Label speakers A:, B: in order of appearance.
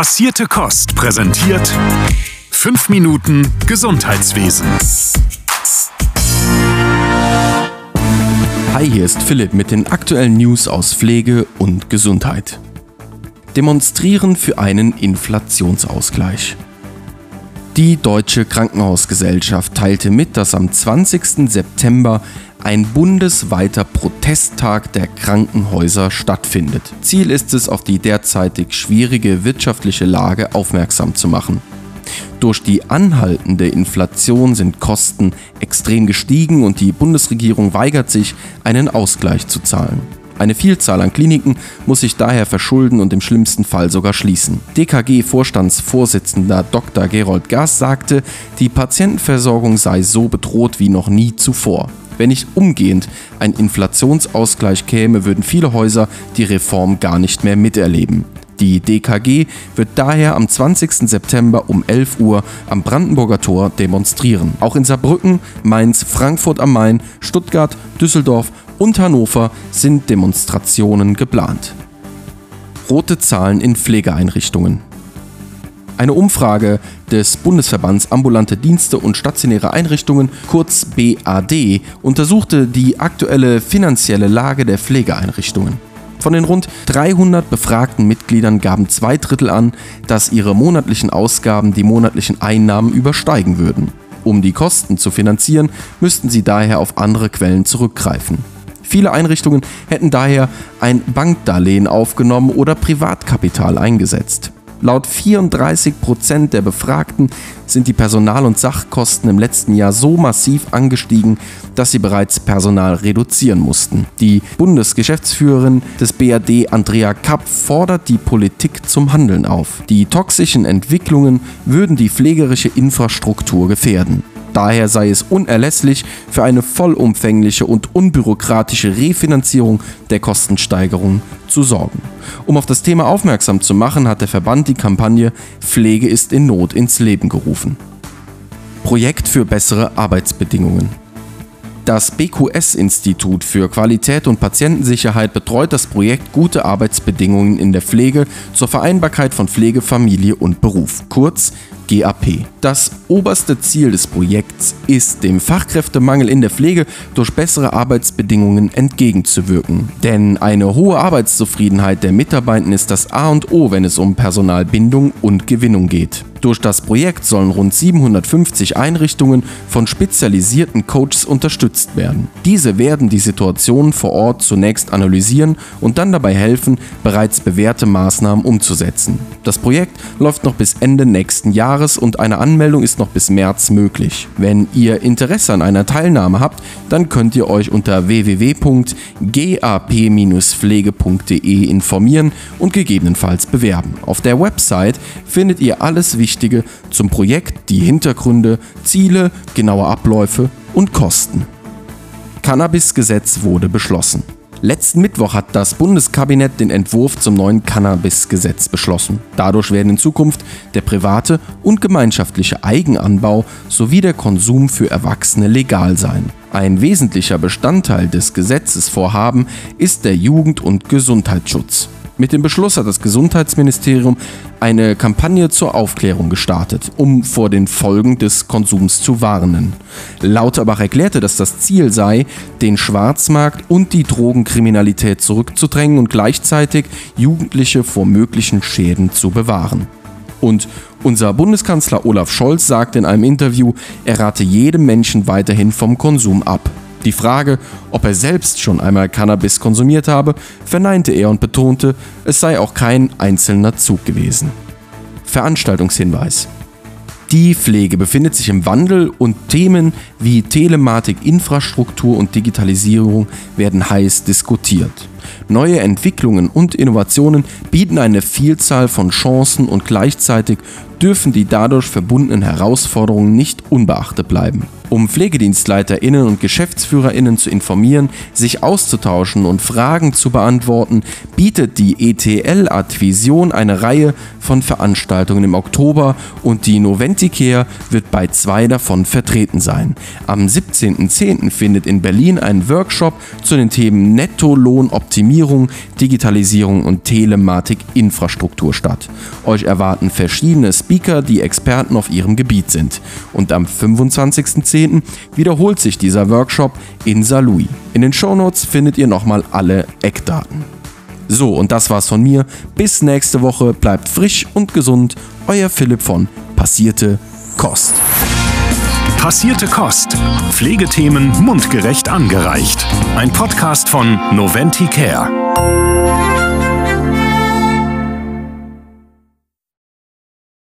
A: Passierte Kost präsentiert 5 Minuten Gesundheitswesen.
B: Hi, hier ist Philipp mit den aktuellen News aus Pflege und Gesundheit. Demonstrieren für einen Inflationsausgleich. Die Deutsche Krankenhausgesellschaft teilte mit, dass am 20. September ein bundesweiter Protesttag der Krankenhäuser stattfindet. Ziel ist es, auf die derzeitig schwierige wirtschaftliche Lage aufmerksam zu machen. Durch die anhaltende Inflation sind Kosten extrem gestiegen und die Bundesregierung weigert sich, einen Ausgleich zu zahlen. Eine Vielzahl an Kliniken muss sich daher verschulden und im schlimmsten Fall sogar schließen. DKG-Vorstandsvorsitzender Dr. Gerold Gass sagte, die Patientenversorgung sei so bedroht wie noch nie zuvor. Wenn nicht umgehend ein Inflationsausgleich käme, würden viele Häuser die Reform gar nicht mehr miterleben. Die DKG wird daher am 20. September um 11 Uhr am Brandenburger Tor demonstrieren. Auch in Saarbrücken, Mainz, Frankfurt am Main, Stuttgart, Düsseldorf und Hannover sind Demonstrationen geplant. Rote Zahlen in Pflegeeinrichtungen. Eine Umfrage des Bundesverbands Ambulante Dienste und Stationäre Einrichtungen, kurz BAD, untersuchte die aktuelle finanzielle Lage der Pflegeeinrichtungen. Von den rund 300 befragten Mitgliedern gaben zwei Drittel an, dass ihre monatlichen Ausgaben die monatlichen Einnahmen übersteigen würden. Um die Kosten zu finanzieren, müssten sie daher auf andere Quellen zurückgreifen. Viele Einrichtungen hätten daher ein Bankdarlehen aufgenommen oder Privatkapital eingesetzt. Laut 34 Prozent der Befragten sind die Personal- und Sachkosten im letzten Jahr so massiv angestiegen, dass sie bereits Personal reduzieren mussten. Die Bundesgeschäftsführerin des BAD Andrea Kapp fordert die Politik zum Handeln auf. Die toxischen Entwicklungen würden die pflegerische Infrastruktur gefährden. Daher sei es unerlässlich, für eine vollumfängliche und unbürokratische Refinanzierung der Kostensteigerung zu sorgen. Um auf das Thema aufmerksam zu machen, hat der Verband die Kampagne Pflege ist in Not ins Leben gerufen. Projekt für bessere Arbeitsbedingungen. Das BQS-Institut für Qualität und Patientensicherheit betreut das Projekt Gute Arbeitsbedingungen in der Pflege zur Vereinbarkeit von Pflege, Familie und Beruf, kurz GAP. Das oberste Ziel des Projekts ist, dem Fachkräftemangel in der Pflege durch bessere Arbeitsbedingungen entgegenzuwirken. Denn eine hohe Arbeitszufriedenheit der Mitarbeitenden ist das A und O, wenn es um Personalbindung und Gewinnung geht. Durch das Projekt sollen rund 750 Einrichtungen von spezialisierten Coaches unterstützt werden. Diese werden die Situation vor Ort zunächst analysieren und dann dabei helfen, bereits bewährte Maßnahmen umzusetzen. Das Projekt läuft noch bis Ende nächsten Jahres und eine Anmeldung ist noch bis März möglich. Wenn ihr Interesse an einer Teilnahme habt, dann könnt ihr euch unter www.gap-pflege.de informieren und gegebenenfalls bewerben. Auf der Website findet ihr alles Wichtige Wichtige zum Projekt, die Hintergründe, Ziele, genaue Abläufe und Kosten. Cannabis-Gesetz wurde beschlossen. Letzten Mittwoch hat das Bundeskabinett den Entwurf zum neuen Cannabis-Gesetz beschlossen. Dadurch werden in Zukunft der private und gemeinschaftliche Eigenanbau sowie der Konsum für Erwachsene legal sein. Ein wesentlicher Bestandteil des Gesetzesvorhaben ist der Jugend- und Gesundheitsschutz. Mit dem Beschluss hat das Gesundheitsministerium eine Kampagne zur Aufklärung gestartet, um vor den Folgen des Konsums zu warnen. Lauterbach erklärte, dass das Ziel sei, den Schwarzmarkt und die Drogenkriminalität zurückzudrängen und gleichzeitig Jugendliche vor möglichen Schäden zu bewahren. Und unser Bundeskanzler Olaf Scholz sagte in einem Interview, er rate jedem Menschen weiterhin vom Konsum ab. Die Frage, ob er selbst schon einmal Cannabis konsumiert habe, verneinte er und betonte, es sei auch kein einzelner Zug gewesen. Veranstaltungshinweis. Die Pflege befindet sich im Wandel und Themen wie Telematik, Infrastruktur und Digitalisierung werden heiß diskutiert. Neue Entwicklungen und Innovationen bieten eine Vielzahl von Chancen und gleichzeitig dürfen die dadurch verbundenen Herausforderungen nicht unbeachtet bleiben. Um PflegedienstleiterInnen und GeschäftsführerInnen zu informieren, sich auszutauschen und Fragen zu beantworten, bietet die ETL Advision eine Reihe von Veranstaltungen im Oktober und die Noventicare wird bei zwei davon vertreten sein. Am 17.10. findet in Berlin ein Workshop zu den Themen Netto-Lohnoptimierung Optimierung, Digitalisierung und Telematik-Infrastruktur statt. Euch erwarten verschiedene Speaker, die Experten auf ihrem Gebiet sind. Und am 25.10. wiederholt sich dieser Workshop in Saarlouis. In den Shownotes findet ihr nochmal alle Eckdaten. So, und das war's von mir. Bis nächste Woche. Bleibt frisch und gesund. Euer Philipp von Passierte Kost.
A: Passierte Kost. Pflegethemen mundgerecht angereicht. Ein Podcast von Noventi Care.